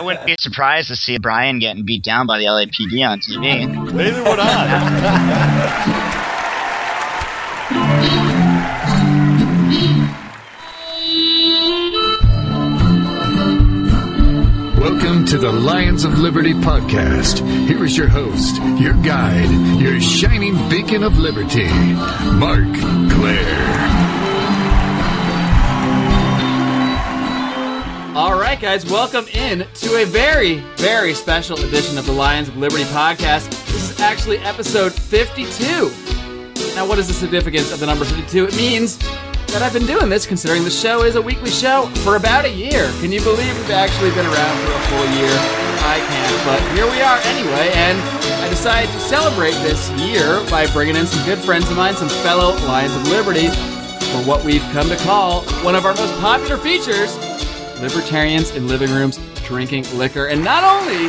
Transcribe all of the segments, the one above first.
I wouldn't be surprised to see Brian getting beat down by the LAPD on TV. Neither would I. Welcome to the Lions of Liberty podcast. Here is your host, your guide, your shining beacon of liberty, Marc Clair. Right, guys, welcome in to a very, very special edition of the Lions of Liberty podcast. This is actually episode 52. Now, what is the significance of the number 52? It means that I've been doing this considering the show is a weekly show for about a year. Can you believe we've actually been around for a full year? I can't, but here we are anyway, and I decided to celebrate this year by bringing in some good friends of mine, some fellow Lions of Liberty, for what we've come to call one of our most popular features libertarians in living rooms drinking liquor. And not only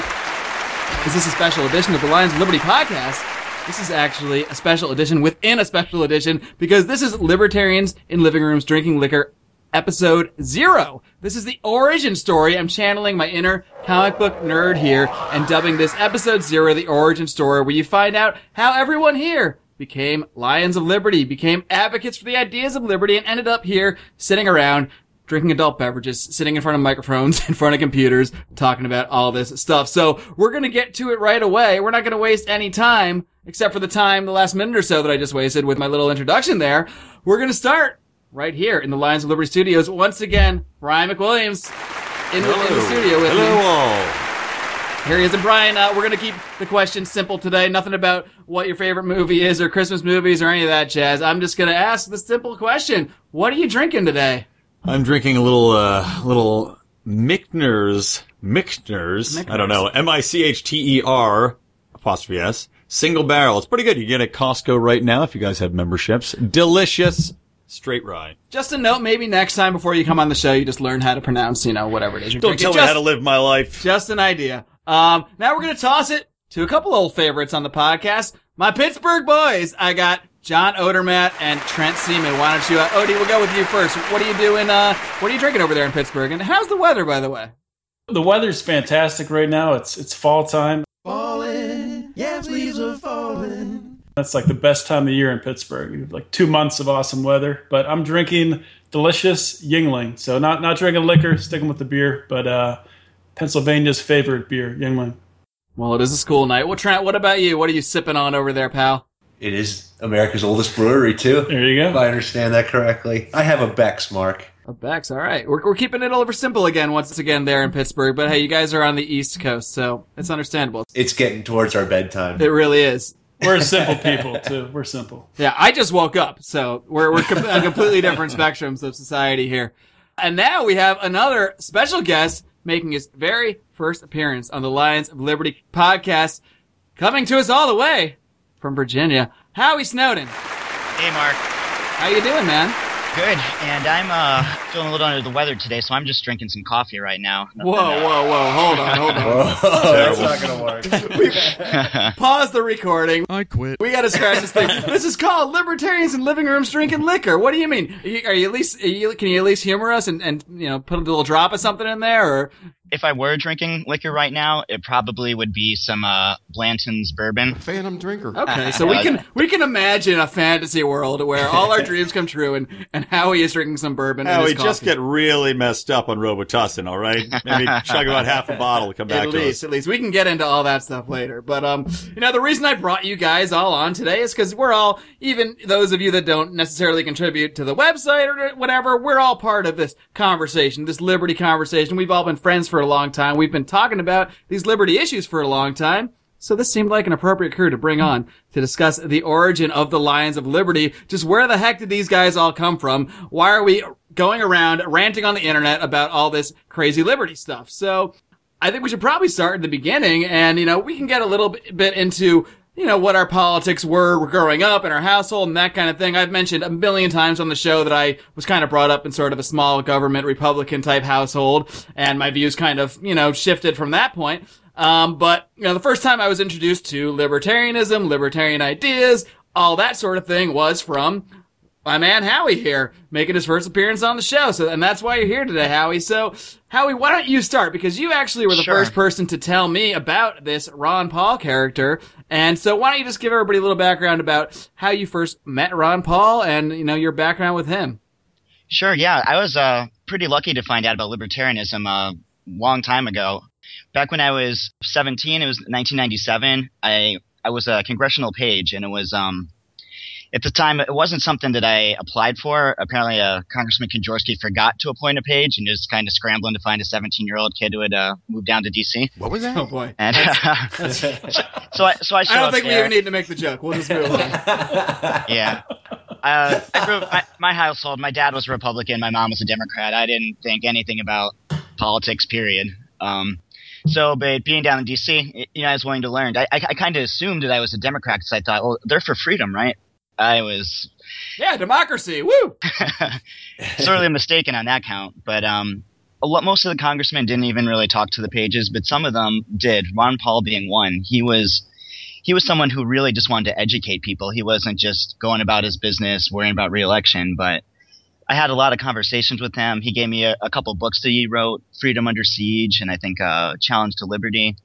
is this a special edition of the Lions of Liberty podcast, this is actually a special edition within a special edition because this is Libertarians in Living Rooms Drinking Liquor episode zero. This is the origin story. I'm channeling my inner comic book nerd here and dubbing this episode zero the origin story where you find out how everyone here became Lions of Liberty, became advocates for the ideas of liberty and ended up here sitting around drinking adult beverages, sitting in front of microphones, in front of computers, talking about all this stuff. So we're going to get to it right away. We're not going to waste any time, except for the time, the last minute or so that I just wasted with my little introduction there. We're going to start right here in the Lions of Liberty studios. Once again, Brian McWilliams in the, in the studio with Hello me. all. Here he is. And Brian, uh, we're going to keep the questions simple today. Nothing about what your favorite movie is or Christmas movies or any of that jazz. I'm just going to ask the simple question. What are you drinking today? I'm drinking a little, uh, little Michner's, Michner's, I don't know, M-I-C-H-T-E-R, apostrophe S, single barrel. It's pretty good. You get it at Costco right now if you guys have memberships. Delicious straight rye. Just a note, maybe next time before you come on the show, you just learn how to pronounce, you know, whatever it is you're Don't drinking. tell me just, how to live my life. Just an idea. Um, now we're gonna toss it to a couple old favorites on the podcast. My Pittsburgh boys. I got John Odermatt and Trent Seaman. Why don't you, uh, Odie, we'll go with you first. What are you doing, uh, what are you drinking over there in Pittsburgh? And how's the weather, by the way? The weather's fantastic right now. It's it's fall time. falling. Yes, leaves are falling. That's like the best time of year in Pittsburgh. You have like two months of awesome weather. But I'm drinking delicious Yuengling. So not not drinking liquor, sticking with the beer, but uh, Pennsylvania's favorite beer, Yuengling. Well, it is a school night. Well, Trent, what about you? What are you sipping on over there, pal? It is America's oldest brewery, too. There you go. If. I understand that correctly. I have a Beck's, Marc. A Beck's, all right. We're, we're keeping it all over simple again once again there in Pittsburgh. But hey, you guys are on the East Coast, so it's understandable. It's getting towards our bedtime. It really is. We're simple people too. We're simple. Yeah, I just woke up, so we're we're com- on completely different spectrums of society here. And now we have another special guest making his very first appearance on the Lions of Liberty podcast, coming to us all the way from Virginia. Howie Snowdon, Hey, Marc. how you doing, man? Good. And I'm uh, feeling a little under the weather today, so I'm just drinking some coffee right now. Whoa, whoa, whoa! Hold on, hold on. That's not going to work. Pause the recording. I quit. We got to scratch this thing. This is called libertarians in living rooms drinking liquor. What do you mean? Are you, are you at least? Are you, can you at least humor us and, and you know put a little drop of something in there? Or If I were drinking liquor right now, it probably would be some uh, Blanton's bourbon. Phantom drinker. okay, so we can we can imagine a fantasy world where all our dreams come true, and and Howie is drinking some bourbon. and his just get really messed up on Robitussin, all right? Maybe chug about half a bottle to come back at to least, us. at least we can get into all that stuff later. But um, you know, the reason I brought you guys all on today is because we're all, even those of you that don't necessarily contribute to the website or whatever, we're all part of this conversation, this liberty conversation. We've all been friends for a long time. We've been talking about these liberty issues for a long time. So this seemed like an appropriate crew to bring on to discuss the origin of the Lions of Liberty. Just where the heck did these guys all come from? Why are we going around ranting on the internet about all this crazy liberty stuff? So I think we should probably start at the beginning and, you know, we can get a little bit into, you know, what our politics were growing up in our household and that kind of thing. I've mentioned a million times on the show that I was kind of brought up in sort of a small government Republican type household and my views kind of, you know, shifted from that point. Um, but, you know, the first time I was introduced to libertarianism, libertarian ideas, all that sort of thing was from my man Howie here, making his first appearance on the show. So, and that's why you're here today, Howie. So, Howie, why don't you start? Because you actually were the Sure. first person to tell me about this Ron Paul character. And so why don't you just give everybody a little background about how you first met Ron Paul and, you know, your background with him? Sure, yeah. I was uh, pretty lucky to find out about libertarianism a long time ago. Back when I was 17, it was 1997. I I was a congressional page, and it was um at the time it wasn't something that I applied for. Apparently, uh, Congressman Kanjorski forgot to appoint a page, and was kind of scrambling to find a 17 year old kid who had uh, moved down to DC. What was that? Oh boy. And so I so I, I don't up think we even need to make the joke. We'll just move on. yeah. Uh, I grew up, my, my household, my dad was a Republican, my mom was a Democrat. I didn't think anything about politics, period. Um, so, but being down in D.C., you know, I was willing to learn. I, I, I kind of assumed that I was a Democrat because I thought, well, they're for freedom, right? I was Yeah, democracy. Woo! sorely mistaken on that count. But um, a lot, most of the congressmen didn't even really talk to the pages, but some of them did. Ron Paul being one. He was he was someone who really just wanted to educate people. He wasn't just going about his business, worrying about reelection. But I had a lot of conversations with him. He gave me a, a couple books that he wrote, Freedom Under Siege, and I think uh, Challenge to Liberty.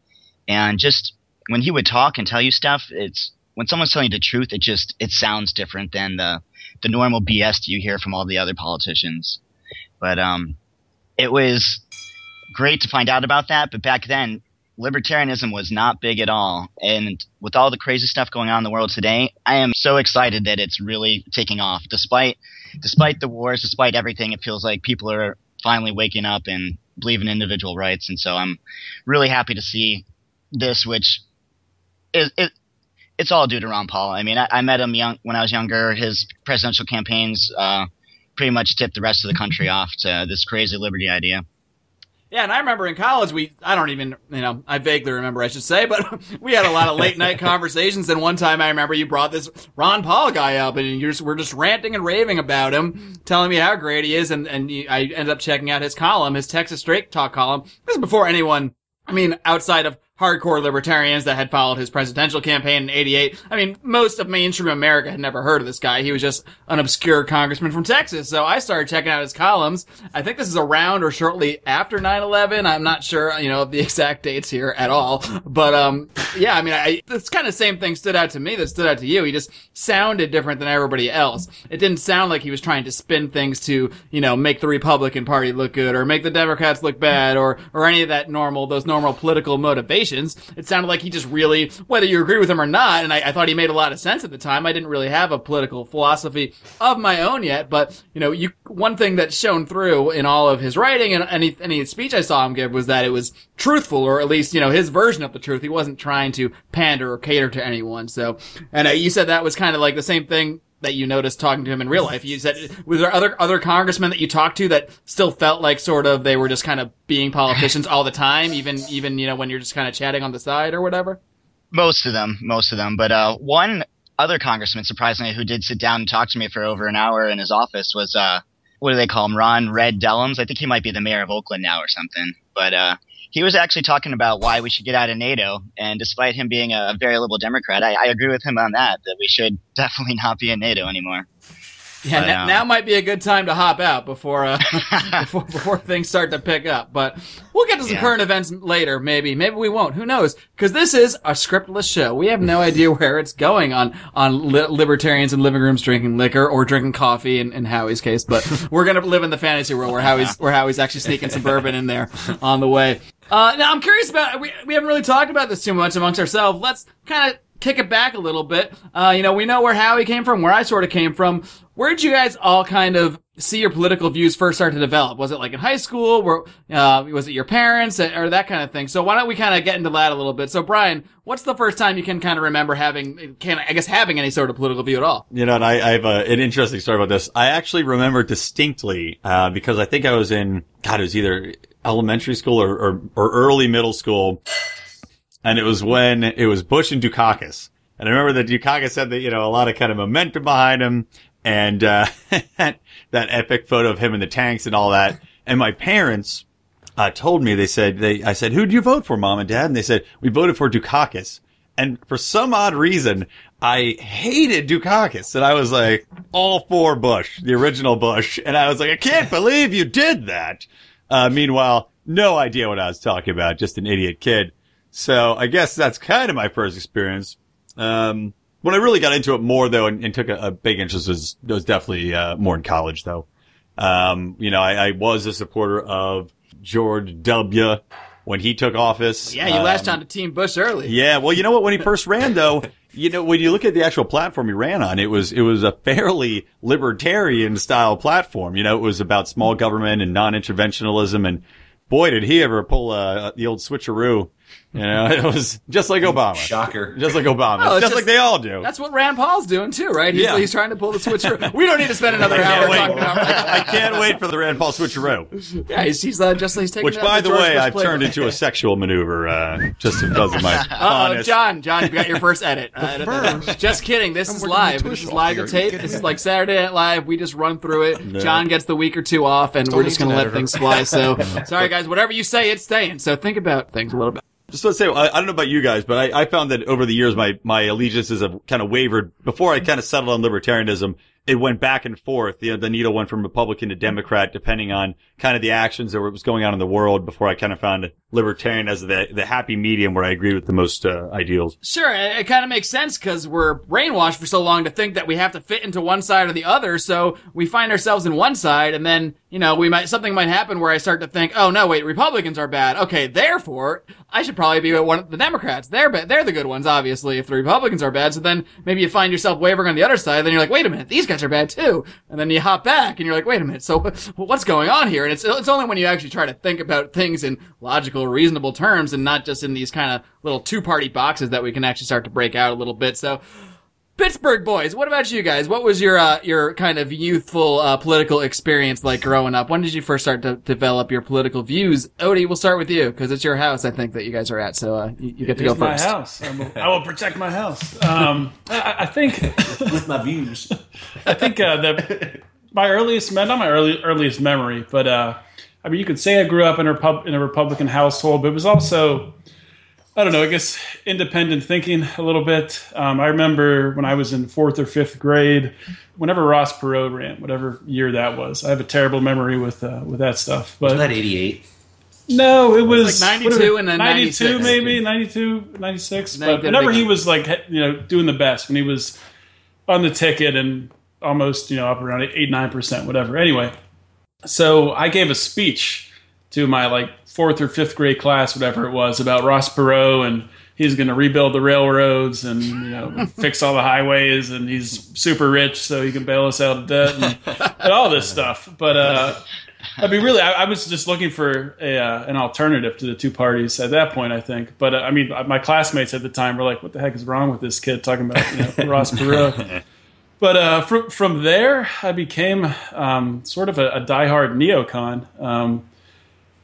And just when he would talk and tell you stuff, it's when someone's telling you the truth, it just it sounds different than the the normal BS that you hear from all the other politicians. But um, it was great to find out about that. But back then, libertarianism was not big at all. And with all the crazy stuff going on in the world today, I am so excited that it's really taking off. Despite despite the wars, despite everything, it feels like people are finally waking up and believe in individual rights. And so I'm really happy to see this, which is it. It's all due to Ron Paul. I mean, I, I met him young when I was younger. His presidential campaigns uh, pretty much tipped the rest of the country off to this crazy liberty idea. Yeah, and I remember in college we I don't even you know I vaguely remember I should say, but we had a lot of late night conversations. And one time I remember you brought this Ron Paul guy up, and you we're just ranting and raving about him, telling me how great he is, and and I ended up checking out his column, his Texas Straight Talk column. This is before anyone, I mean, outside of hardcore libertarians that had followed his presidential campaign in 88. I mean, most of mainstream America had never heard of this guy. He was just an obscure congressman from Texas. So I started checking out his columns. I think this is around or shortly after 9-11. I'm not sure, you know, the exact dates here at all. But, um, yeah, I mean, I, this kind of same thing stood out to me that stood out to you. He just sounded different than everybody else. It didn't sound like he was trying to spin things to, you know, make the Republican Party look good or make the Democrats look bad or, or any of that normal, those normal political motivations. It sounded like he just really, whether you agree with him or not, and I, I thought he made a lot of sense at the time. I didn't really have a political philosophy of my own yet, but, you know, you, one thing that's shown through in all of his writing and any, any speech I saw him give was that it was truthful, or at least, you know, his version of the truth. He wasn't trying to pander or cater to anyone. So, and uh, you said that was kind of like the same thing that you noticed talking to him in real life. You said, was there other, other congressmen that you talked to that still felt like sort of they were just kind of being politicians all the time, even, even, you know, when you're just kind of chatting on the side or whatever? Most of them, most of them. But uh, one other congressman, surprisingly, who did sit down and talk to me for over an hour in his office was uh, what do they call him? Ron Red Dellums. I think he might be the mayor of Oakland now or something. But uh, he was actually talking about why we should get out of NATO. And despite him being a, very liberal Democrat, I, I agree with him on that. That we should definitely not be in NATO anymore. Yeah, But, now, um, now might be a good time to hop out before uh, before before things start to pick up. But we'll get to some Yeah. current events later. Maybe, maybe we won't. Who knows? Because this is a scriptless show. We have no idea where it's going on on li- libertarians in living rooms drinking liquor or drinking coffee. In, in Howie's case, but we're gonna live in the fantasy world where Howie's where Howie's actually sneaking some bourbon in there on the way. Uh, now I'm curious about we we haven't really talked about this too much amongst ourselves. Let's kind of kick it back a little bit. Uh, you know, we know where Howie came from, where I sort of came from. Where did you guys all kind of see your political views first start to develop? Was it like in high school? Where, uh, was it your parents or that kind of thing? So why don't we kind of get into that a little bit? So Brian, what's the first time you can kind of remember having, can I guess having any sort of political view at all? You know, and I, I have a, an interesting story about this. I actually remember distinctly, uh, because I think I was in, God, it was either elementary school or, or, or early middle school. And it was when it was Bush and Dukakis. And I remember that Dukakis had the, you know, a lot of kind of momentum behind him and, uh, that, that epic photo of him in the tanks and all that. And my parents, uh, told me, they said, they, I said, who'd you vote for, mom and dad? And they said, we voted for Dukakis. And for some odd reason, I hated Dukakis, and I was like all for Bush, the original Bush, and I was like, I can't believe you did that. Uh, meanwhile, no idea what I was talking about, just an idiot kid. So I guess that's kind of my first experience. Um, when I really got into it more though, and, and took a, a, big interest was was definitely uh, more in college though. Um, you know, I, I was a supporter of George W when he took office. Yeah, you latched um, on to Team Bush early. Yeah, well, you know what? When he first ran, though, you know, when you look at the actual platform he ran on, it was it was a fairly libertarian style platform. You know, it was about small government and non-interventionalism, and boy, did he ever pull uh, the old switcheroo you know, it was just like Obama. Shocker. Just like Obama. just, just, like they all do. That's what Rand Paul's doing too, right? He's, yeah. he's trying to pull the switcheroo. we don't need to spend another hour talking about I can't wait for the Rand Paul switcheroo. Yeah, he's, he's uh, just he's taking Which, by the, way, I've turned into a sexual maneuver uh, just because of my. Oh, John, John, you got your first edit. Uh, just kidding. This I'm is live. This is live to tape. This is like Saturday Night Live. We just run through it. No. John gets the week or two off, and Still we're just going to let things fly. So, sorry guys, whatever you say, it's staying. So think about things a little bit. Just to say, I, I, don't know about you guys, but I, I, found that over the years, my, my allegiances have kind of wavered. Before I kind of settled on libertarianism, it went back and forth. You know, the needle went from Republican to Democrat, depending on kind of the actions that was going on in the world. Before I kind of found libertarian as the the happy medium where I agree with the most uh, ideals. Sure, it, it kind of makes sense because we're brainwashed for so long to think that we have to fit into one side or the other. So we find ourselves in one side, and then you know we might something might happen where I start to think, oh no, wait, Republicans are bad. Okay, therefore I should probably be with one of the Democrats. They're ba- they're the good ones, obviously. If the Republicans are bad, so then maybe you find yourself wavering on the other side. Then you're like, wait a minute, these guys are bad too. And then you hop back and you're like, wait a minute, so what's going on here? And it's it's only when you actually try to think about things in logical, reasonable terms and not just in these kind of little two party boxes that we can actually start to break out a little bit. So Pittsburgh boys, what about you guys? What was your uh, your kind of youthful uh, political experience like growing up? When did you first start to develop your political views? Odie, we'll start with you because it's your house, I think, that you guys are at. So uh, you, you, get to go first. My house. I will protect my house. Um, I, I, think with my views. I think uh, the my earliest, not my early, earliest memory, but uh, I mean, you could say I grew up in a, Repub- in a Republican household, but it was also I don't know, I guess independent thinking a little bit. Um, I remember when I was in fourth or fifth grade, whenever Ross Perot ran, whatever year that was. I have a terrible memory with uh, with that stuff. But was that 88? No, it was, like 92 and then 92 maybe, 92, 96. but whenever he was like, you know, doing the best, when he was on the ticket and almost, you know, up around 8, 9%, whatever. Anyway, so I gave a speech to my like fourth or fifth grade class, whatever it was, about Ross Perot and he's going to rebuild the railroads and you know fix all the highways and he's super rich so he can bail us out of debt and, and all this stuff. But uh, I mean, really, I, I, was just looking for a, uh, an alternative to the two parties at that point. I think, but uh, I mean, my classmates at the time were like, "What the heck is wrong with this kid talking about you know, Ross Perot?" But uh, from from there, I became um, sort of a, a diehard neocon. Um,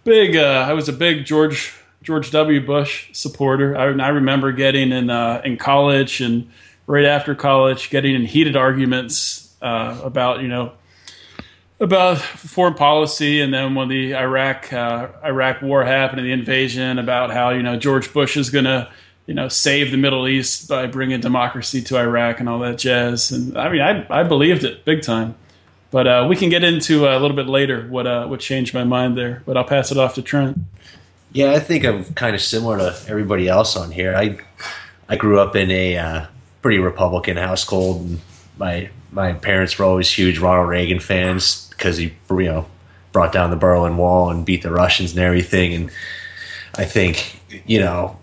big. Uh, I was a big George George W. Bush supporter. I, I remember getting in uh, in college and right after college, getting in heated arguments uh, about you know about foreign policy, and then when the Iraq uh, Iraq War happened and the invasion, about how you know George Bush is going to you know save the Middle East by bringing democracy to Iraq and all that jazz. And I mean, I I believed it big time. But uh, we can get into uh, a little bit later what uh, what changed my mind there. But I'll pass it off to Trent. Yeah, I think I'm kind of similar to everybody else on here. I I grew up in a uh, pretty Republican household, and my my parents were always huge Ronald Reagan fans because he you know brought down the Berlin Wall and beat the Russians and everything. And I think you know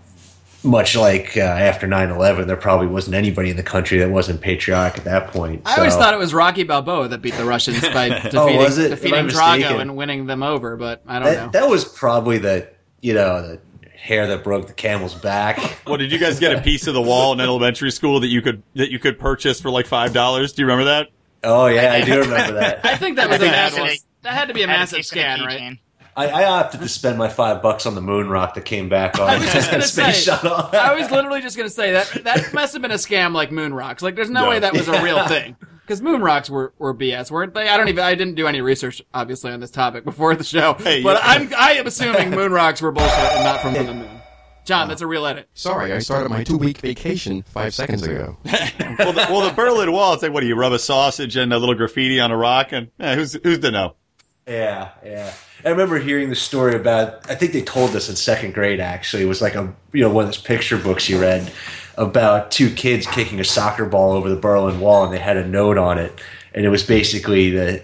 much like uh, after 9-11 there probably wasn't anybody in the country that wasn't patriotic at that point i always thought it was rocky balboa that beat the russians by defeating, oh, defeating drago and winning them over but i don't that, know. that was probably the you know the hair that broke the camel's back. Well did you guys get a piece of the wall in elementary school that you could that you could purchase for like five dollars? Do you remember that? Oh yeah i do remember that. I think that was a massive that had to be a massive scan right I, I, opted to spend my five bucks on the moon rock that came back on. I was just gonna say, shuttle. I was literally just gonna say that that must have been a scam like moon rocks. Like, there's no, no. way that was a real thing. Because moon rocks were, were BS, weren't they? I don't even. I didn't do any research, obviously, on this topic before the show. Hey, but yeah. I'm I am assuming moon rocks were bullshit and not from the moon. John, that's a real edit. Sorry, I started my two week vacation five seconds ago. well, the, well, the Berlin Wall. It's like, what do you rub a sausage and a little graffiti on a rock? And eh, who's who's to know? Yeah, yeah. I remember hearing the story about. I think they told us in second grade. Actually, it was like a you know one of those picture books you read about two kids kicking a soccer ball over the Berlin Wall, and they had a note on it, and it was basically the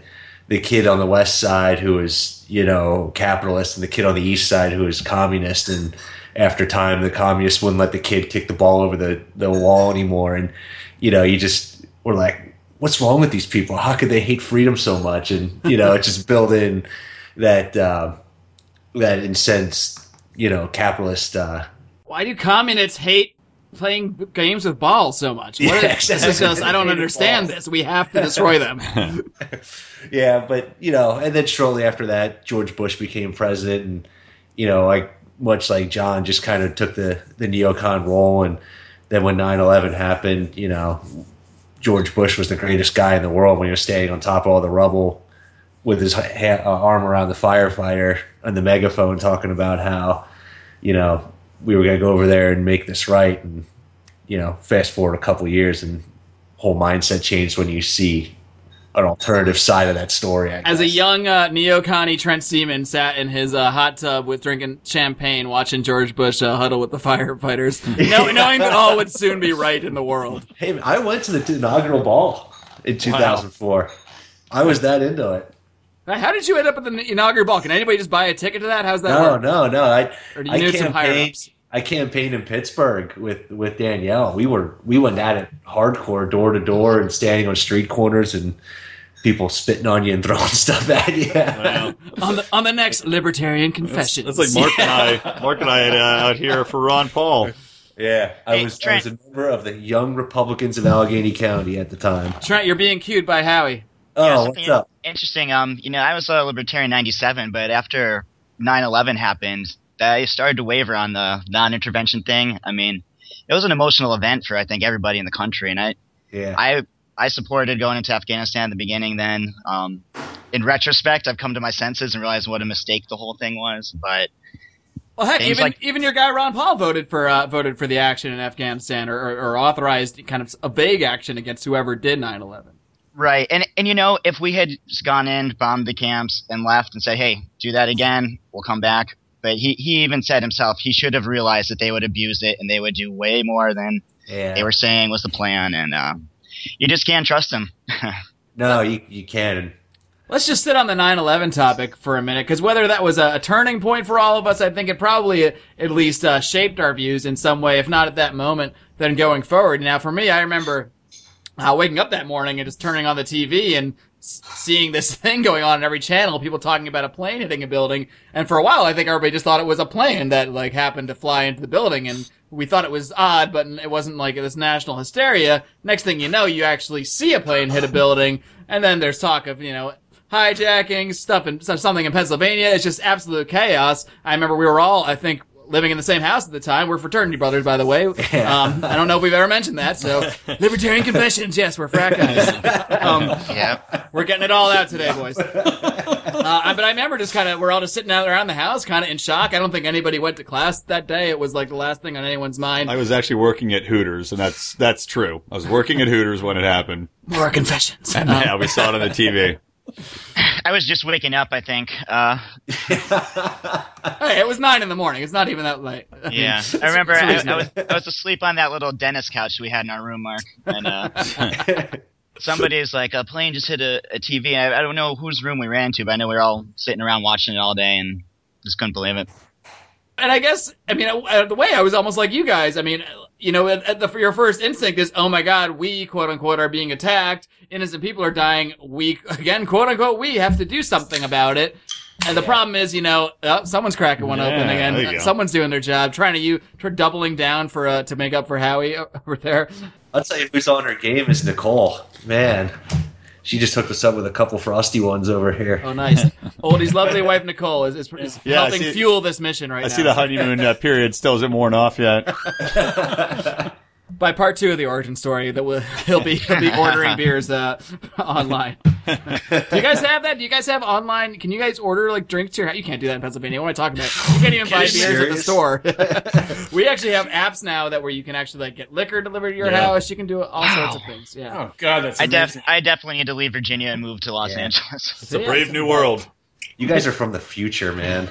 the kid on the west side who was you know capitalist, and the kid on the east side who was communist, and after time the communists wouldn't let the kid kick the ball over the the wall anymore, and you know you just were like, what's wrong with these people? How could they hate freedom so much? And you know, it just built in that uh, that incensed you know capitalist. Uh, Why do communists hate playing games with balls so much? What Yeah, is- this just I don't exactly. understand this. We have to destroy them. yeah, but you know, and then shortly after that, George Bush became president, and you know, like much like John, just kind of took the the neocon role, and then when 9-11 happened, you know, George Bush was the greatest guy in the world when he was standing on top of all the rubble with his uh, arm around the firefighter and the megaphone, talking about how you know we were going to go over there and make this right, and you know, fast forward a couple years, and whole mindset changed when you see an alternative side of that story. I As a young uh, neocon, Trent Seaman sat in his uh, hot tub with drinking champagne, watching George Bush uh, huddle with the firefighters, know, knowing that all would soon be right in the world. Hey, I went to the inaugural ball in 2004. I was that into it. How did you end up at the inaugural ball? Can anybody just buy a ticket to that? How's that No, work? no, no. I Or do you I need some higher ups? I campaigned in Pittsburgh with with Danielle. We were we went at it hardcore, door to door, and standing on street corners and people spitting on you and throwing stuff at you. On the on the next Libertarian confession. That's like Marc and I. Marc and I had, uh, out here for Ron Paul. Yeah, I Hey, was I was a member of the Young Republicans of Allegheny County at the time. Trent, you're being cued by Howie. Oh, something what's up? Interesting. Um, you know, I was a libertarian '97, but after 9/11 happened, I started to waver on the non-intervention thing. I mean, it was an emotional event for I think everybody in the country, and I, Yeah, I, I supported going into Afghanistan at the beginning. Then, um, in retrospect, I've come to my senses and realized what a mistake the whole thing was. But Well, heck, even like- even your guy Ron Paul voted for uh, voted for the action in Afghanistan, or, or, or authorized kind of a vague action against whoever did 9/11. Right, and and you know, if we had gone in, bombed the camps, and left, and said, "Hey, do that again, we'll come back," but he he even said himself he should have realized that they would abuse it and they would do way more than yeah. they were saying was the plan, and uh, you just can't trust them. no, you you can. Let's just sit on the 9/11 topic for a minute, because whether that was a, a turning point for all of us, I think it probably uh, at least uh, shaped our views in some way, if not at that moment, then going forward. Now, for me, I remember uh, waking up that morning and just turning on the TV and seeing this thing going on in every channel, people talking about a plane hitting a building. And for a while, I think everybody just thought it was a plane that like happened to fly into the building, and we thought it was odd, but it wasn't like this national hysteria. Next thing you know, you actually see a plane hit a building, and then there's talk of you know hijacking stuff and something in Pennsylvania. It's just absolute chaos. I remember we were all, I think, living in the same house at the time. We're fraternity brothers, by the way. Um, I don't know if we've ever mentioned that. So, libertarian confessions. Yes, we're frat guys. Um, yeah, we're getting it all out today, boys. Uh, but I remember just kind of, we're all just sitting out around the house, kind of in shock. I don't think anybody went to class that day. It was like the last thing on anyone's mind. I was actually working at Hooters, and that's that's true. I was working at Hooters when it happened, More confessions. and Um, yeah, we saw it on the TV. I was just waking up. I think. Uh, hey, it was nine in the morning. It's not even that late. Yeah, I remember. I, I was I was asleep on that little dentist couch we had in our room, Marc, and uh, somebody's like, "A plane just hit a, a TV." I, I don't know whose room we ran to, but I know we were all sitting around watching it all day and just couldn't believe it. and I guess I mean uh, the way I was almost like you guys. I mean, you know, at, at the your first instinct is, oh my god, we quote unquote are being attacked. Innocent people are dying. We again, quote unquote, we have to do something about it. And the problem is, you know, oh, someone's cracking one open again. there you go. Someone's doing their job, trying to you, try doubling down for uh, to make up for Howie over there. I'll tell you who's on her game is Nicole. Man, she just hooked us up with a couple frosty ones over here. Oh, nice. Odie's lovely wife Nicole is, is, is Yeah, helping see- fuel this mission right I now. see the honeymoon uh, period still isn't worn off yet. By part two of the origin story, that will he'll be he'll be ordering beers uh, online. do you guys have that? Do you guys have online? Can you guys order like drinks to your house? You can't do that in Pennsylvania. What am I talking about? You can't even buy beers at the store. we actually have apps now that where you can actually like get liquor delivered to your Yeah. house. You can do all sorts of things. Yeah. Oh God, that's I def I definitely need to leave Virginia and move to Los Yeah. Angeles. It's a brave new world. You guys are from the future, man.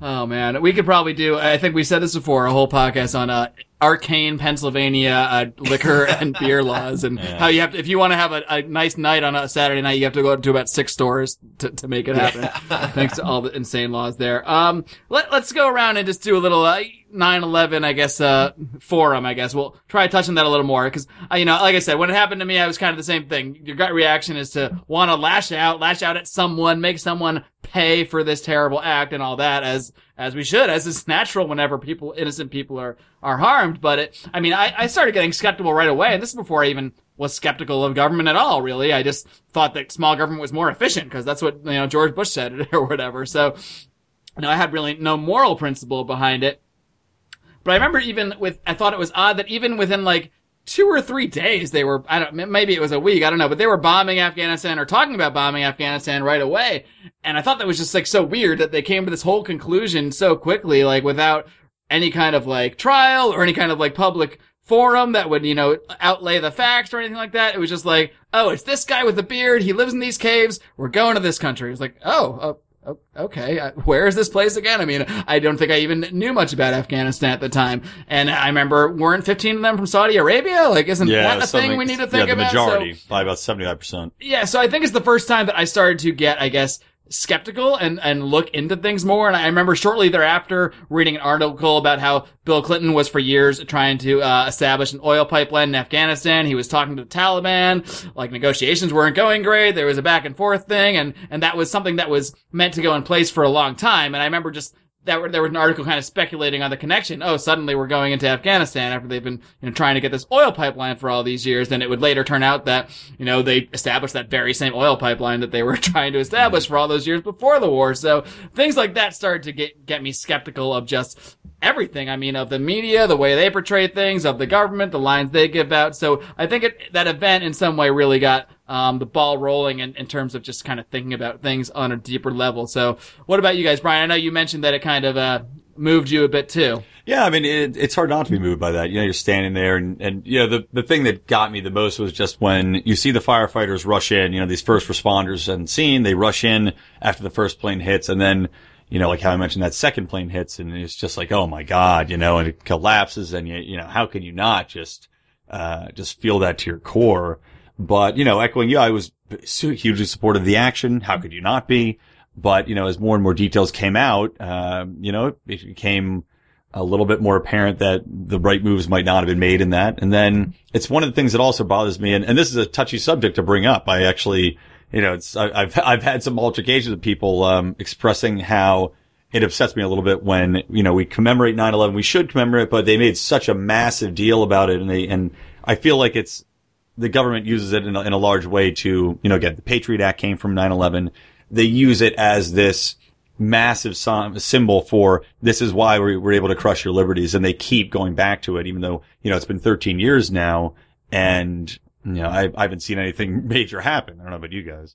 Oh man, we could probably do. I think we said this before. A whole podcast on uh, arcane Pennsylvania uh, liquor and beer laws, and how you have to, if you want to have a, a nice night on a Saturday night, you have to go to about six stores to, to make it happen. Thanks to all the insane laws there. Um, let, let's go around and just do a little uh, 9/11, I guess, uh, forum. I guess. We'll try touching that a little more because uh, you know, like I said, when it happened to me, I was kind of the same thing. Your gut reaction is to want to lash out, lash out at someone, make someone pay for this terrible act and all that as as we should as is natural whenever people innocent people are are harmed. But it i mean i, I started getting skeptical right away. And this is before i even was skeptical of government at all really. I just thought that small government was more efficient because that's what you know george bush said or whatever. So you know i had really no moral principle behind it but I remember even with, I thought it was odd that even within like two or three days, they were, I don't, maybe it was a week, I don't know, but they were bombing Afghanistan or talking about bombing Afghanistan right away. And I thought that was just like so weird that they came to this whole conclusion so quickly, like without any kind of like trial or any kind of like public forum that would, you know, outlay the facts or anything like that. It was just like, oh, it's this guy with the beard. He lives in these caves. We're going to this country. It was like, oh, uh, okay, uh, where is this place again? I mean, I don't think I even knew much about Afghanistan at the time. And I remember, weren't 15 of them from Saudi Arabia? Like, isn't Yeah, that a thing we need to think yeah, the about? So- majority by about seventy five percent. yeah, so I think it's the first time that I started to get, I guess, skeptical and, and look into things more. And I remember shortly thereafter reading an article about how Bill Clinton was for years trying to uh, establish an oil pipeline in Afghanistan. He was talking to the Taliban, like negotiations weren't going great. There was a back and forth thing, and and that was something that was meant to go in place for a long time. And I remember just that were, there was an article kind of speculating on the connection. Oh, suddenly we're going into Afghanistan after they've been you know trying to get this oil pipeline for all these years. Then it would later turn out that you know they established that very same oil pipeline that they were trying to establish for all those years before the war. So things like that started to get get me skeptical of just everything. I mean, of the media, the way they portray things, of the government, the lines they give out. So I think it, that event in some way really got um, the ball rolling in, in terms of just kind of thinking about things on a deeper level. So what about you guys, Brian? I know you mentioned that it kind of uh, moved you a bit too. Yeah, I mean, it, it's hard not to be moved by that. You know, you're standing there and, and, you know, the, the thing that got me the most was just when you see the firefighters rush in, you know, these first responders and scene, they rush in after the first plane hits and then, you know, like how I mentioned that second plane hits and it's just like, oh my God, you know, and it collapses and you, you know, how can you not just, uh, just feel that to your core? But, you know, echoing you, I was hugely supportive of the action. How could you not be? But, you know, as more and more details came out, um, you know, it became a little bit more apparent that the right moves might not have been made in that. And then it's one of the things that also bothers me. And, and this is a touchy subject to bring up. I actually, you know, it's, I, I've, I've had some altercations with people, um, expressing how it upsets me a little bit when, you know, we commemorate 9-11. We should commemorate, but they made such a massive deal about it. And they, and I feel like it's, the government uses it in a, in a large way to, you know, again, the Patriot Act came from 9-11. They use it as this massive symbol for this is why we were able to crush your liberties. And they keep going back to it, even though, you know, it's been 13 years now. And, you know, I, I haven't seen anything major happen. I don't know about you guys.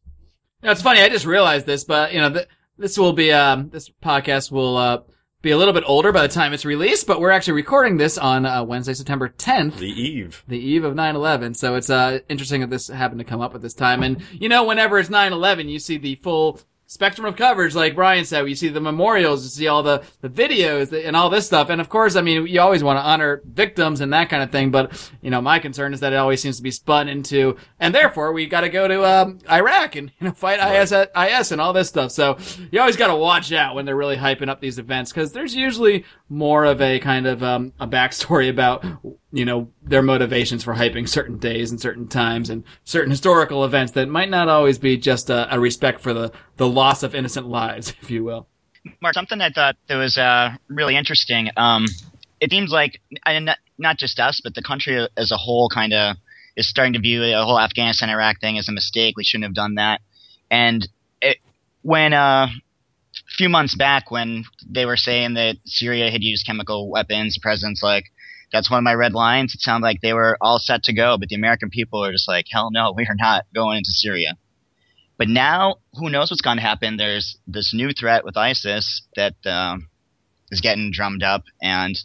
You know, it's funny. I just realized this, but you know, th- this will be um, this podcast will uh, be a little bit older by the time it's released. But we're actually recording this on uh, Wednesday, September 10th. The eve. the eve of 9-11 so it's uh interesting that this happened to come up at this time and you know whenever it's 9-11 you see the full spectrum of coverage like brian said you see the memorials you see all the the videos and all this stuff. And of course i mean you always want to honor victims and that kind of thing but you know my concern is that it always seems to be spun into and therefore we've got to go to um iraq and you know fight ISIS and all this stuff. So you always got to watch out when they're really hyping up these events because there's usually more of a kind of um a backstory about you know, their motivations for hyping certain days and certain times and certain historical events that might not always be just a, a respect for the, the loss of innocent lives, if you will. Marc, something I thought that was uh, really interesting. Um, it seems like not, not just us, but the country as a whole kind of is starting to view the whole Afghanistan Iraq thing as a mistake. We shouldn't have done that. And it, when uh, a few months back, when they were saying that Syria had used chemical weapons, the president's like, that's one of my red lines. It sounded like they were all set to go, but the American people are just like, hell no, we are not going into Syria. But now, who knows what's going to happen? There's this new threat with ISIS that um, is getting drummed up, and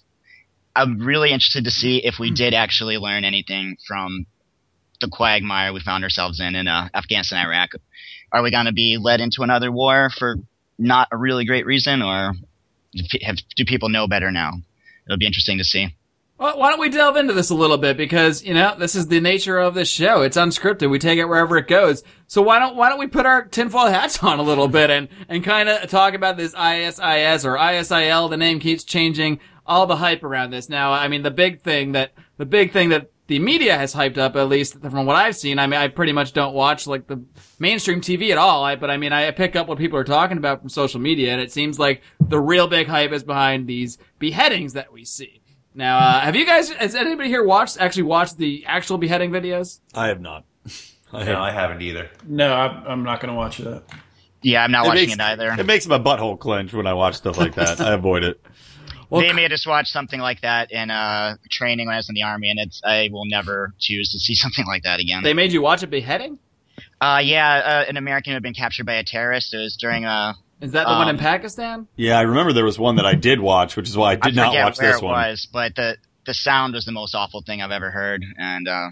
I'm really interested to see if we did actually learn anything from the quagmire we found ourselves in in uh, Afghanistan, Iraq. Are we going to be led into another war for not a really great reason, or have, do people know better now? It'll be interesting to see. Well, why don't we delve into this a little bit because you know this is the nature of this show. It's unscripted. We take it wherever it goes. So why don't why don't we put our tinfoil hats on a little bit and and kind of talk about this ISIS or ISIL? The name keeps changing. All the hype around this. Now, I mean, the big thing that the big thing that the media has hyped up, at least from what I've seen. I mean, I pretty much don't watch like the mainstream TV at all. I, but I mean, I pick up what people are talking about from social media, and it seems like the real big hype is behind these beheadings that we see. Now, uh, have you guys, has anybody here watched, actually watched the actual beheading videos? I have not. I No, I haven't either. No, I'm, I'm not going to watch that. Yeah, I'm not It watching makes, it either. It makes my butthole clench when I watch stuff like that. I avoid it. Well, they made us watch something like that in uh, training when I was in the army, and it's I will never choose to see something like that again. They made you watch a beheading? uh, yeah, uh, an American who had been captured by a terrorist. It was during a Is that the one in Um, Pakistan? Yeah, I remember there was one that I did watch, which is why I did I not forget watch where this it one. was, but the the sound was the most awful thing I've ever heard, and uh,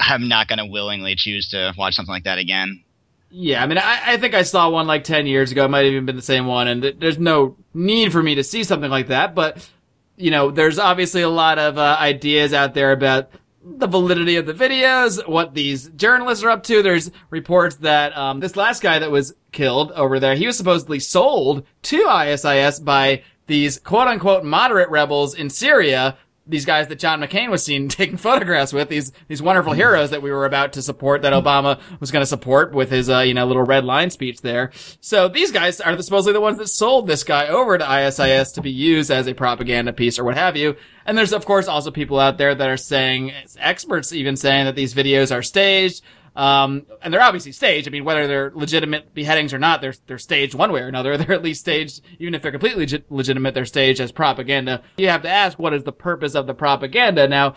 I'm not going to willingly choose to watch something like that again. Yeah, I mean, I, I think I saw one like 10 years ago. It might have even been the same one, and th- there's no need for me to see something like that, but, you know, there's obviously a lot of uh, ideas out there about the validity of the videos, what these journalists are up to. There's reports that um, this last guy that was killed over there, he was supposedly sold to ISIS by these quote unquote moderate rebels in Syria. These guys that John McCain was seen taking photographs with, these these wonderful heroes that we were about to support, that Obama was going to support with his uh, you know little red line speech there. So these guys are supposedly the ones that sold this guy over to ISIS to be used as a propaganda piece or what have you. And there's of course also people out there that are saying, experts even saying that these videos are staged. Um, and they're obviously staged. I mean, whether they're legitimate beheadings or not, they're, they're staged one way or another. They're at least staged, even if they're completely legit- legitimate, they're staged as propaganda. You have to ask, what is the purpose of the propaganda? Now,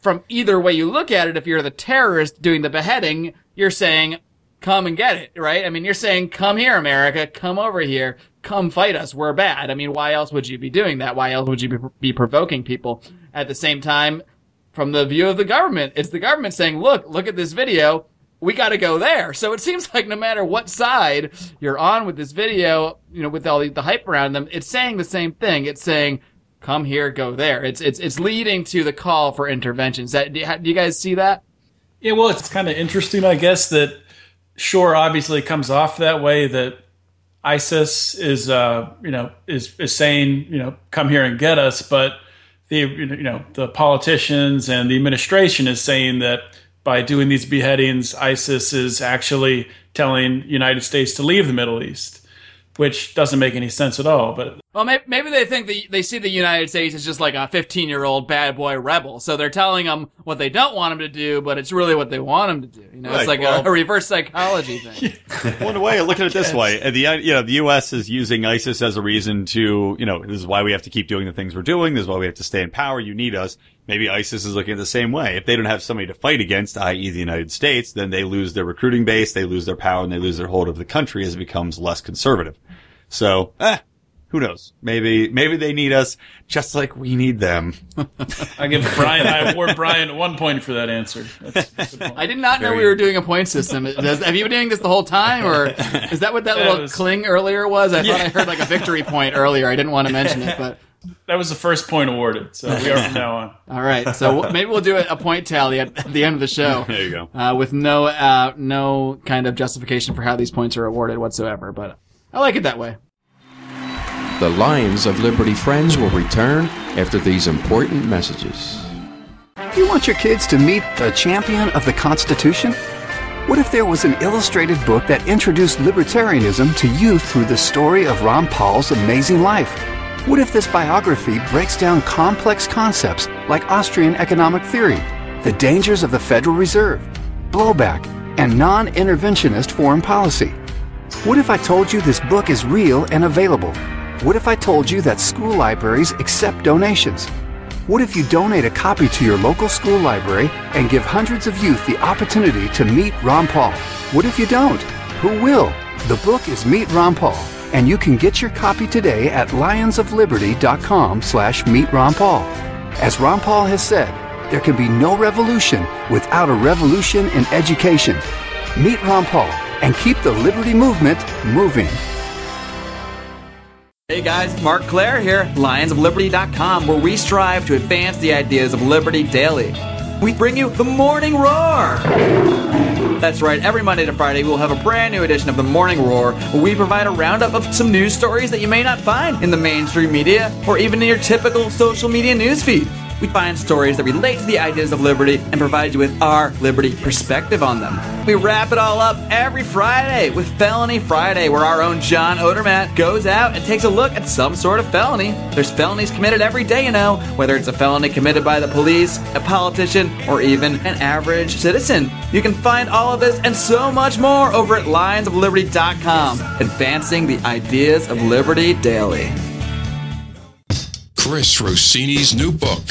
from either way you look at it, if you're the terrorist doing the beheading, you're saying, come and get it, right? I mean, you're saying, come here, America, come over here, come fight us, we're bad. I mean, why else would you be doing that? Why else would you be, be provoking people? At the same time, from the view of the government, it's the government saying, look, look at this video, we gotta go there. So it seems like no matter what side you're on with this video, you know, with all the, the hype around them, it's saying the same thing. It's saying, come here, go there. It's, it's, it's leading to the call for interventions. That, do you, do you guys see that? Yeah, well, it's kind of interesting, I guess, that sure, obviously comes off that way that ISIS is, uh, you know, is, is saying, you know, come here and get us, but the, you know, the politicians and the administration is saying that by doing these beheadings, ISIS is actually telling United States to leave the Middle East, which doesn't make any sense at all. But Well, maybe, maybe they think that they see the United States as just like a 15 year old bad boy rebel. So they're telling them what they don't want them to do, but it's really what they want them to do. You know, it's like well- a, a reverse psychology thing. Well, in a way, look at it this way: the you know the U.S. is using ISIS as a reason to you know this is why we have to keep doing the things we're doing. This is why we have to stay in power. You need us. Maybe ISIS is looking at the same way. If they don't have somebody to fight against, i.e., the United States, then they lose their recruiting base, they lose their power, and they lose their hold of the country as it becomes less conservative. So, eh, who knows? Maybe maybe they need us just like we need them. I give Brian, I award Brian one point for that answer. That's, that's a good point. I did not know we were doing a point system. Does, have you been doing this the whole time, or is that what that Yeah, little was- cling earlier was? I thought I heard like a victory point earlier. I didn't want to mention it, but that was the first point awarded, so we are from now on. all right. So maybe we'll do a, a point tally at, at the end of the show. There you go. uh, with no uh, no kind of justification for how these points are awarded whatsoever. But I like it that way. The Lions of Liberty friends will return after these important messages. You want your kids to meet the champion of the Constitution? What if there was an illustrated book that introduced libertarianism to youth through the story of Ron Paul's amazing life? What if this biography breaks down complex concepts like Austrian economic theory, the dangers of the Federal Reserve, blowback, and non interventionist foreign policy? What if I told you this book is real and available? What if I told you that school libraries accept donations? What if you donate a copy to your local school library and give hundreds of youth the opportunity to meet Ron Paul? What if you don't? Who will? The book is Meet Ron Paul, and you can get your copy today at lionsofliberty.com slash meet Ron Paul. As Ron Paul has said, there can be no revolution without a revolution in education. Meet Ron Paul and keep the liberty movement moving. Hey guys, Marc Clair here, lionsofliberty.com, where we strive to advance the ideas of liberty daily. We bring you the Morning Roar! That's right, every Monday to Friday we'll have a brand new edition of the Morning Roar, where we provide a roundup of some news stories that you may not find in the mainstream media or even in your typical social media newsfeed. We find stories that relate to the ideas of liberty and provide you with our liberty perspective on them. We wrap it all up every Friday with Felony Friday, where our own John Odermatt goes out and takes a look at some sort of felony. There's felonies committed every day, you know, whether it's a felony committed by the police, a politician, or even an average citizen. You can find all of this and so much more over at lionsofliberty.com, advancing the ideas of liberty daily. Chris Rossini's new book,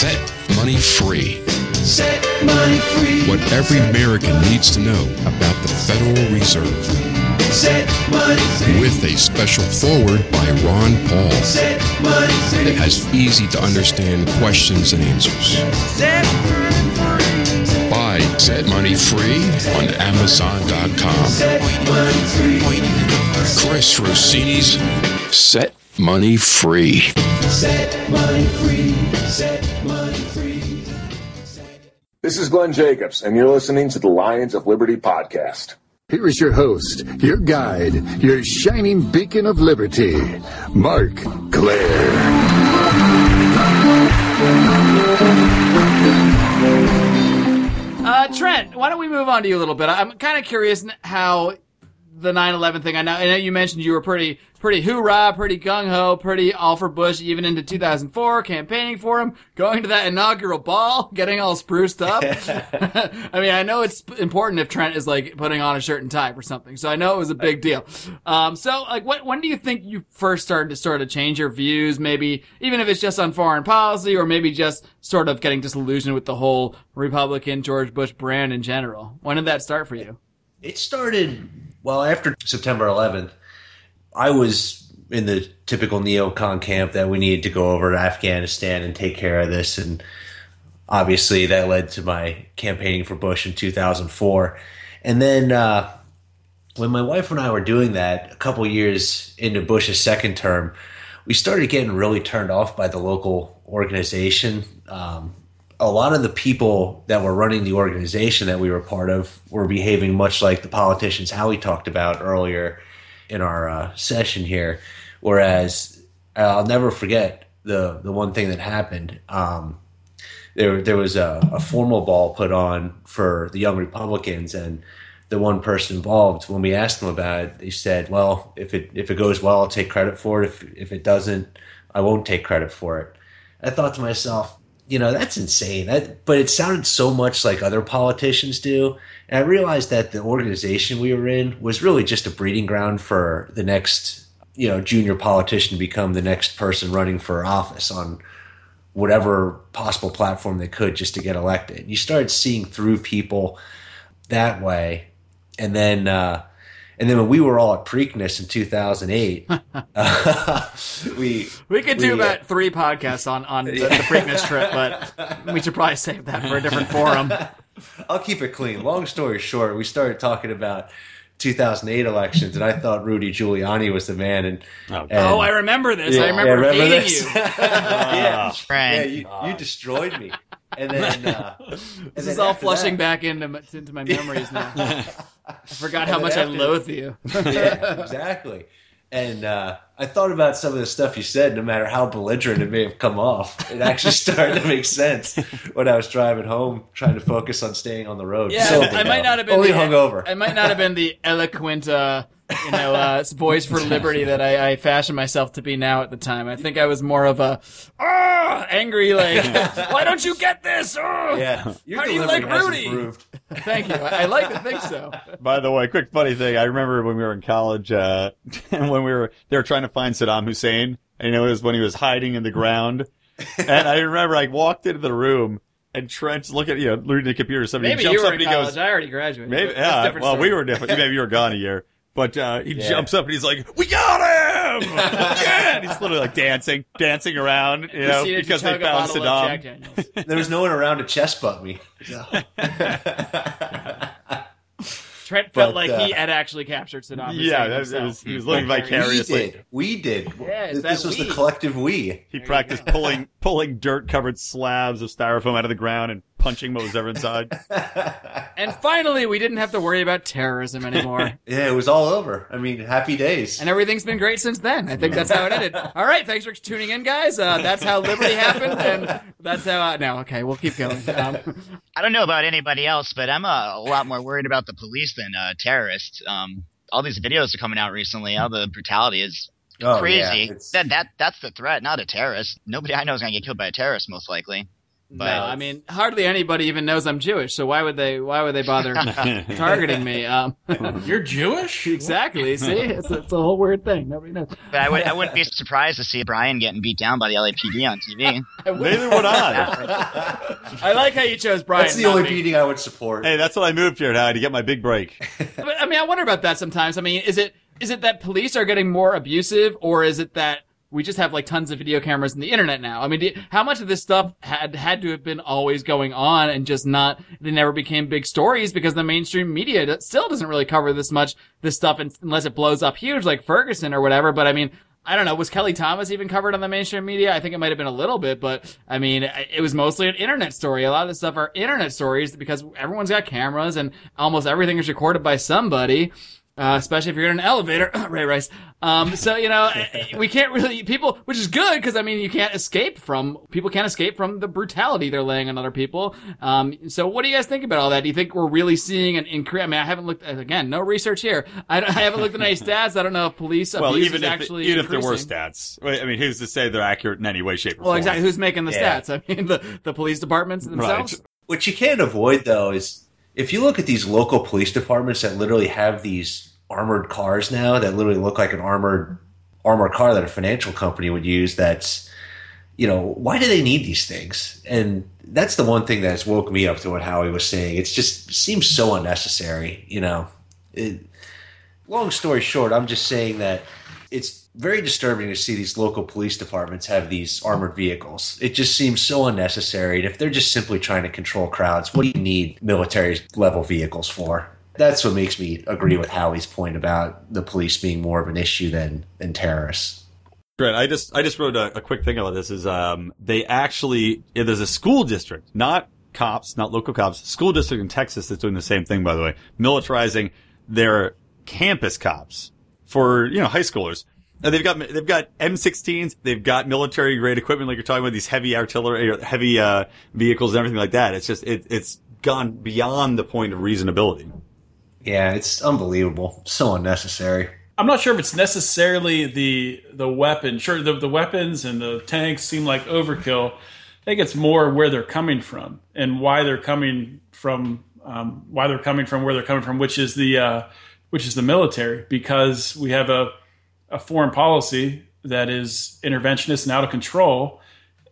Set Money Free. Set money free. What every American needs to know about the Federal Reserve. Set money free. With a special foreword by Ron Paul Set money free. that has easy to understand questions and answers. Set free. Buy Set Money Free on Amazon.com. Set money free. Chris Rossini's Set Money Free. Set money free. Set money free. This is Glenn Jacobs, and you're listening to the Lions of Liberty podcast. Here is your host, your guide, your shining beacon of liberty, Marc Clair. Uh, Trent, why don't we move on to you a little bit? I'm kind of curious how the 9/11 thing. I know, I know you mentioned you were pretty, pretty hoorah, pretty gung ho, pretty all for Bush, even into 2004, campaigning for him, going to that inaugural ball, getting all spruced up. I mean, I know it's important if Trent is like putting on a shirt and tie for something, so I know it was a big deal. Um, so like, what, when do you think you first started to sort of change your views? Maybe even if it's just on foreign policy, or maybe just sort of getting disillusioned with the whole Republican George Bush brand in general. When did that start for you? It started well after September 11th. I was in the typical neocon camp that we needed to go over to Afghanistan and take care of this, and obviously that led to my campaigning for Bush in 2004. And then uh, when my wife and I were doing that, a couple years into Bush's second term, we started getting really turned off by the local organization. Um, a lot of the people that were running the organization that we were part of were behaving much like the politicians Howie talked about earlier in our uh, session here. Whereas I'll never forget the the one thing that happened. Um, there there was a, a formal ball put on for the young Republicans, and the one person involved, when we asked them about it, they said, "Well, if it if it goes well, I'll take credit for it. If if it doesn't, I won't take credit for it." I thought to myself, you know, that's insane. That, but it sounded so much like other politicians do. And I realized that the organization we were in was really just a breeding ground for the next, you know, junior politician to become the next person running for office on whatever possible platform they could just to get elected. You started seeing through people that way. And then, uh, and then when we were all at Preakness in 2008, uh, we We could do we, uh, about three podcasts on on the, the Preakness trip, but we should probably save that for a different forum. I'll keep it clean. Long story short, we started talking about 2008 elections, and I thought Rudy Giuliani was the man. And, and oh, I remember this. I Yeah, remember, remember hating this? you. yeah, Right. yeah, you, you destroyed me. And then uh, and This then is all flushing that- back into my, into my memories now. I forgot how then much I loathe you. yeah, exactly. And uh, I thought about some of the stuff you said, no matter how belligerent it may have come off. It actually started to make sense when I was driving home, trying to focus on staying on the road. Yeah, Sober I might not have been only the, hungover. I might not have been the eloquent, uh, you know, uh, voice for liberty that I, I fashioned myself to be now at the time. I think I was more of a ah, angry, like, why don't you get this? Oh, yeah, your how do you like has Rudy? Thank you. I, I like to think so. By the way, quick funny thing. I remember when we were in college, uh, and when we were, they were trying to find Saddam Hussein, and it was when he was hiding in the ground. and I remember I walked into the room and Trent's looking, you know, reading the computer. Somebody Maybe jumps you were up in and he college. goes, I already graduated. maybe, but that's a yeah. different Well, we were different. Maybe you were gone a year. But uh, he Yeah. jumps up and he's like, "We got him!" yeah, and he's literally like dancing, dancing around, you know, because they chug a found bottle of Jack Saddam. There was no one around to chest bump me. So. Trent felt But, like uh, he had actually captured Saddam Yeah, that, himself. was, he was living we vicariously. did. We did. Yeah, it's this was we. the collective we. He practiced pulling pulling dirt covered slabs of styrofoam out of the ground and punching what was ever inside. And finally, we didn't have to worry about terrorism anymore. Yeah, it was all over. I mean, happy days. and everything's been great since then. I think that's how it ended. All right, thanks for tuning in, guys. Uh, that's how Liberty happened, and that's how. Uh, no, okay, we'll keep going. Um, I don't know about anybody else, but I'm uh, a lot more worried about the police than uh, terrorists. Um, all these videos are coming out recently. All the brutality is Oh, crazy. yeah, that that that's the threat, not a terrorist. Nobody I know is gonna get killed by a terrorist, most likely. No, I mean, hardly anybody even knows I'm Jewish, so why would they? Why would they bother targeting me? Um, You're Jewish? exactly. See, it's, it's a whole weird thing. Nobody knows. but I would I wouldn't be surprised to see Brian getting beat down by the LAPD on TV. Neither would I. I like how you chose Brian. That's the only me. beating I would support. hey, that's what I moved here now to get my big break. But I mean, I wonder about that sometimes. I mean, is it is it that police are getting more abusive, or is it that we just have like tons of video cameras and the internet now? I mean, do, how much of this stuff had had to have been always going on and just not they never became big stories because the mainstream media still doesn't really cover this much this stuff unless it blows up huge like Ferguson or whatever. But I mean. I don't know. Was Kelly Thomas even covered on the mainstream media? I think it might have been a little bit, but I mean, it was mostly an internet story. A lot of this stuff are internet stories because everyone's got cameras and almost everything is recorded by somebody. Uh, especially if you're in an elevator, Ray Rice. Um, so you know, we can't really people, which is good because I mean, you can't escape from people can't escape from the brutality they're laying on other people. Um, so what do you guys think about all that? Do you think we're really seeing an increase? I mean, I haven't looked again, no research here. I, I haven't looked at any stats. I don't know if police Well, abuse even is if actually even if there were stats, I mean, who's to say they're accurate in any way, shape, or Well, form? Well, exactly. Who's making the Yeah. stats? I mean, the the police departments themselves. Right. What you can't avoid though is if you look at these local police departments that literally have these armored cars now that literally look like an armored armored car that a financial company would use that's you know why do they need these things? And that's the one thing that's woke me up to what howie was saying. It's just seems so unnecessary you know? It, long story short i'm just saying that it's very disturbing to see these local police departments have these armored vehicles. It just seems so unnecessary. And if they're just simply trying to control crowds, what do you need military level vehicles for? That's what makes me agree with Howie's point about the police being more of an issue than than terrorists. Great. I just I just wrote a, a quick thing about this. Is um they actually there's a school district, not cops, not local cops, school district in Texas that's doing the same thing. By the way, militarizing their campus cops for you know high schoolers. And they've got they've got M16s, they've got military grade equipment, like you're talking about these heavy artillery, or heavy uh, vehicles, and everything like that. It's just it, it's gone beyond the point of reasonability. Yeah, it's unbelievable. So unnecessary. I'm not sure if it's necessarily the the weapon. Sure, the, the weapons and the tanks seem like overkill. I think it's more where they're coming from and why they're coming from. Um, why they're coming from where they're coming from, which is the uh, which is the military, because we have a a foreign policy that is interventionist and out of control,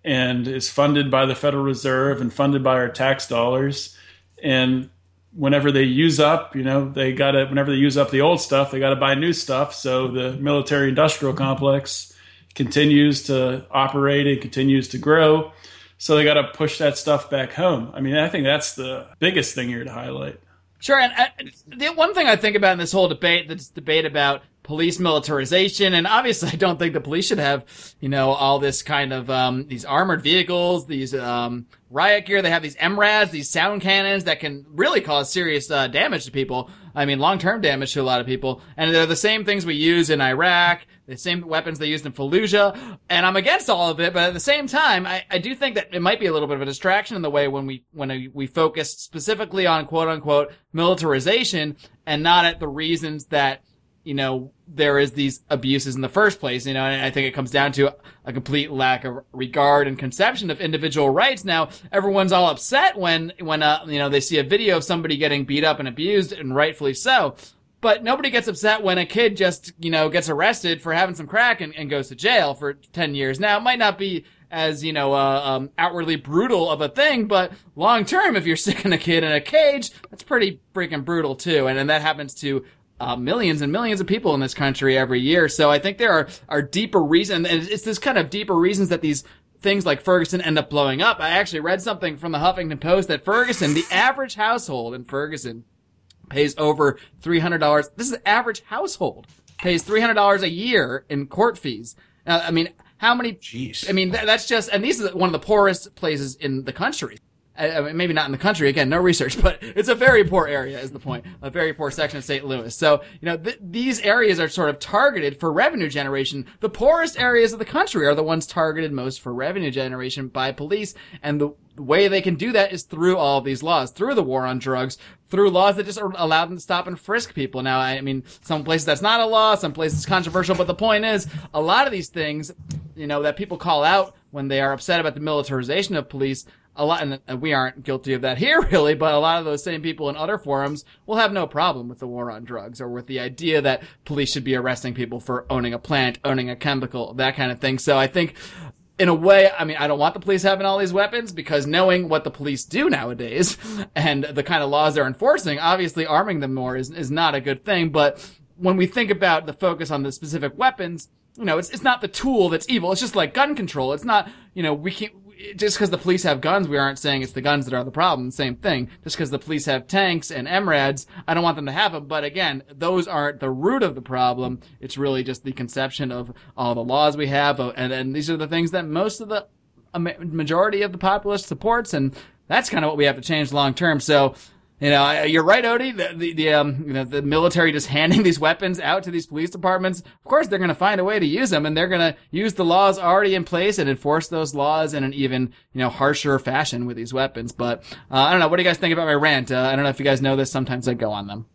and is funded by the Federal Reserve and funded by our tax dollars, and whenever they use up, you know, they got to, whenever they use up the old stuff, they got to buy new stuff. So the military industrial complex continues to operate and continues to grow. So they got to push that stuff back home. I mean, I think that's the biggest thing here to highlight. Sure, and uh, the one thing I think about in this whole debate, this debate about police militarization, and obviously I don't think the police should have, you know, all this kind of um, these armored vehicles, these um, riot gear. They have these MRAPs, these sound cannons that can really cause serious uh, damage to people. I mean, long-term damage to a lot of people. And they're the same things we use in Iraq, the same weapons they used in Fallujah. And I'm against all of it, but at the same time, I, I do think that it might be a little bit of a distraction in the way when we, when we focus specifically on quote unquote militarization and not at the reasons that, you know, there is these abuses in the first place, you know, and I think it comes down to a complete lack of regard and conception of individual rights. Now, everyone's all upset when, when, uh, you know, they see a video of somebody getting beat up and abused, and rightfully so. But nobody gets upset when a kid just, you know, gets arrested for having some crack and, and goes to jail for 10 years. Now, it might not be as you know uh, um, outwardly brutal of a thing, but long term, if you're sticking a kid in a cage, that's pretty freaking brutal too, and, and that happens to uh, millions and millions of people in this country every year. So I think there are, are deeper reasons, and it's this kind of deeper reasons that these things like Ferguson end up blowing up. I actually read something from the Huffington Post that Ferguson, the average household in Ferguson, pays over $300. This is the average household pays $300 a year in court fees. Now, I mean, how many? Jeez. I mean, that, that's just, and these are one of the poorest places in the country. I mean, maybe not in the country. Again, no research, but it's a very poor area is the point. A very poor section of St. Louis. So, you know, th- these areas are sort of targeted for revenue generation. The poorest areas of the country are the ones targeted most for revenue generation by police. And the way they can do that is through all these laws, through the war on drugs, through laws that just allow them to stop and frisk people. Now, I mean, some places that's not a law, some places it's controversial, but the point is, a lot of these things, you know, that people call out when they are upset about the militarization of police a lot, and we aren't guilty of that here really, but a lot of those same people in other forums will have no problem with the war on drugs or with the idea that police should be arresting people for owning a plant, owning a chemical, that kind of thing. So I think in a way, I mean, I don't want the police having all these weapons because knowing what the police do nowadays and the kind of laws they're enforcing, obviously arming them more is, is not a good thing. But when we think about the focus on the specific weapons, you know, it's, it's not the tool that's evil. It's just like gun control. It's not, you know, we can't, just because the police have guns, we aren't saying it's the guns that are the problem. Same thing. Just because the police have tanks and MRAPs, I don't want them to have them. But again, those aren't the root of the problem. It's really just the conception of all the laws we have, uh, and and these are the things that most of the majority of the populace supports, and that's kind of what we have to change long term. So you know, you're right, Odie. The, the, the, um, you know, the military just handing these weapons out to these police departments. Of course, they're going to find a way to use them, and they're going to use the laws already in place and enforce those laws in an even, you know, harsher fashion with these weapons. But uh, I don't know. What do you guys think about my rant? Uh, I don't know if you guys know this. Sometimes I go on them.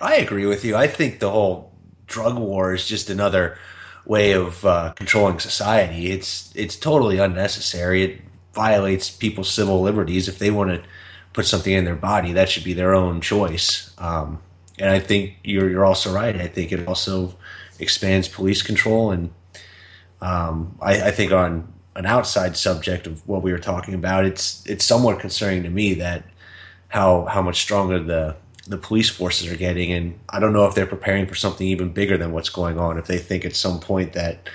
I agree with you. I think the whole drug war is just another way of uh, controlling society. It's it's totally unnecessary. It violates people's civil liberties if they want to put something in their body, that should be their own choice. Um, and I think you're you're also right. I think it also expands police control, and um, I, I, think on an outside subject of what we were talking about, it's it's somewhat concerning to me that how how much stronger the the police forces are getting, and I don't know if they're preparing for something even bigger than what's going on. If they think at some point that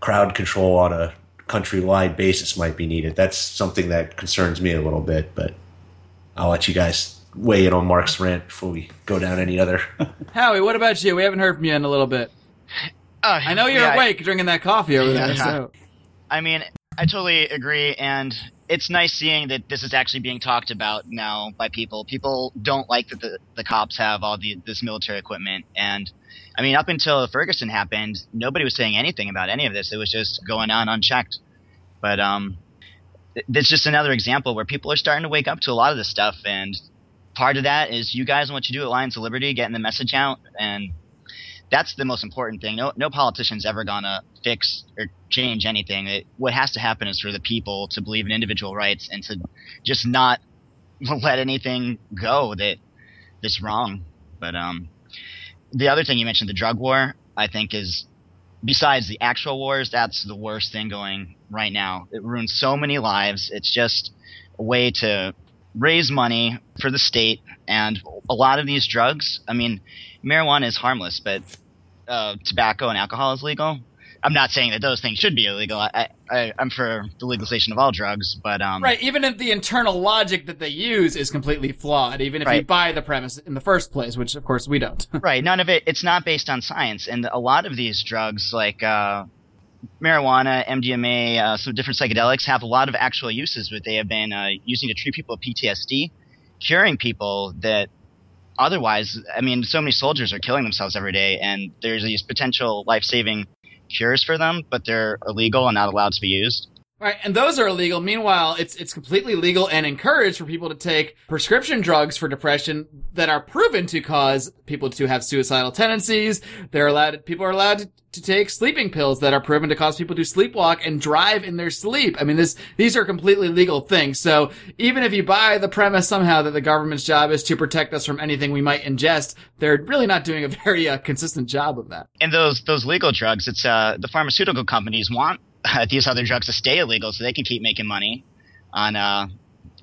crowd control on a countrywide basis might be needed, that's something that concerns me a little bit, but. I'll let you guys weigh in on Mark's rant before we go down any other. Howie, what about you? We haven't heard from you in a little bit. Uh, I know you're yeah, awake, I, drinking that coffee over yeah. there. So. I mean, I totally agree, and it's nice seeing that this is actually being talked about now by people. People don't like that the, the cops have all the this military equipment, and I mean, up until Ferguson happened, nobody was saying anything about any of this. It was just going on unchecked. But um, that's just another example where people are starting to wake up to a lot of this stuff, and part of that is you guys and what you do at Lions of Liberty, getting the message out, and that's the most important thing. No, no politician's ever gonna fix or change anything. It, what has to happen is for the people to believe in individual rights and to just not let anything go that that's wrong. But um, the other thing you mentioned, the drug war, I think is besides the actual wars, that's the worst thing going right now. It ruins so many lives. It's just a way to raise money for the state. And a lot of these drugs, I mean, marijuana is harmless, but uh, tobacco and alcohol is legal. I'm not saying that those things should be illegal. I, I, am for the legalization of all drugs, but um, right. Even if the internal logic that they use is completely flawed, even if right. you buy the premise in the first place, which of course we don't. right. None of it. It's not based on science, and a lot of these drugs, like uh, marijuana, MDMA, uh, some different psychedelics, have a lot of actual uses. But they have been uh, using to treat people with PTSD, curing people that otherwise, I mean, so many soldiers are killing themselves every day, and there's these potential life saving cures for them, but they're illegal and not allowed to be used. Right, and those are illegal. Meanwhile, it's it's completely legal and encouraged for people to take prescription drugs for depression that are proven to cause people to have suicidal tendencies. They're allowed people are allowed to, take sleeping pills that are proven to cause people to sleepwalk and drive in their sleep. I mean, this these are completely legal things. So even if you buy the premise somehow that the government's job is to protect us from anything we might ingest, they're really not doing a very uh, consistent job of that. And those those legal drugs, it's uh the pharmaceutical companies want these other drugs to stay illegal so they can keep making money on uh,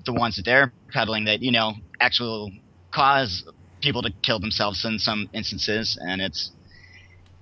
the ones that they're peddling that you know actual cause people to kill themselves in some instances, and it's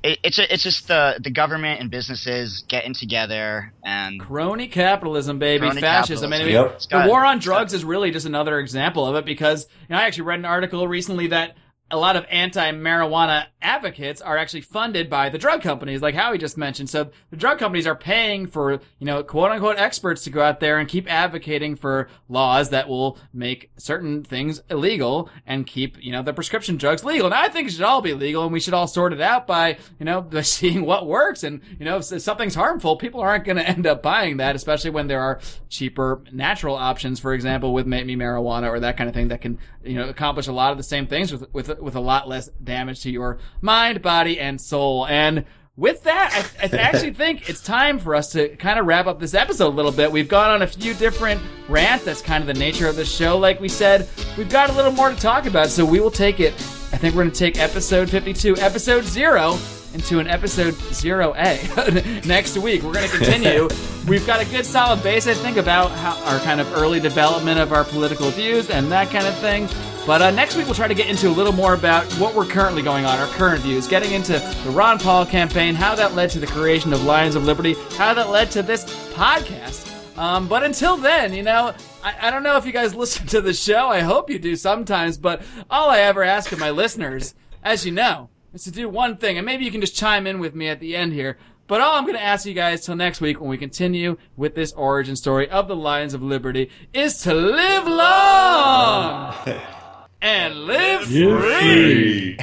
it, it's a, it's just the the government and businesses getting together and crony capitalism, baby, Crony fascism. I mean. Yep. The got- war on drugs is really just another example of it because you know, I actually read an article recently that a lot of anti-marijuana advocates are actually funded by the drug companies, like Howie just mentioned. So the drug companies are paying for, you know, quote unquote experts to go out there and keep advocating for laws that will make certain things illegal and keep, you know, the prescription drugs legal. And I think it should all be legal and we should all sort it out by, you know, by seeing what works. And, you know, if something's harmful, people aren't going to end up buying that, especially when there are cheaper natural options, for example, with maybe marijuana or that kind of thing that can, you know, accomplish a lot of the same things with, with, with a lot less damage to your mind, body, and soul. And with that, I, I actually think it's time for us to kind of wrap up this episode a little bit. We've gone on a few different rants. That's kind of the nature of the show. Like we said, we've got a little more to talk about, so we will take it. I think we're going to take episode 52, episode zero, into an episode 0A next week. We're going to continue. We've got a good solid base, I think, about how our kind of early development of our political views and that kind of thing. But uh, next week we'll try to get into a little more about what we're currently going on, our current views, getting into the Ron Paul campaign, how that led to the creation of Lions of Liberty, how that led to this podcast. Um, but until then, you know, I, I don't know if you guys listen to the show. I hope you do sometimes. But all I ever ask of my listeners, as you know, is to do one thing, and maybe you can just chime in with me at the end here. But all I'm going to ask you guys till next week when we continue with this origin story of the Lions of Liberty is to live long and live free.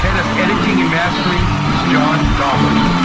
Head of editing and mastering is John Goblin.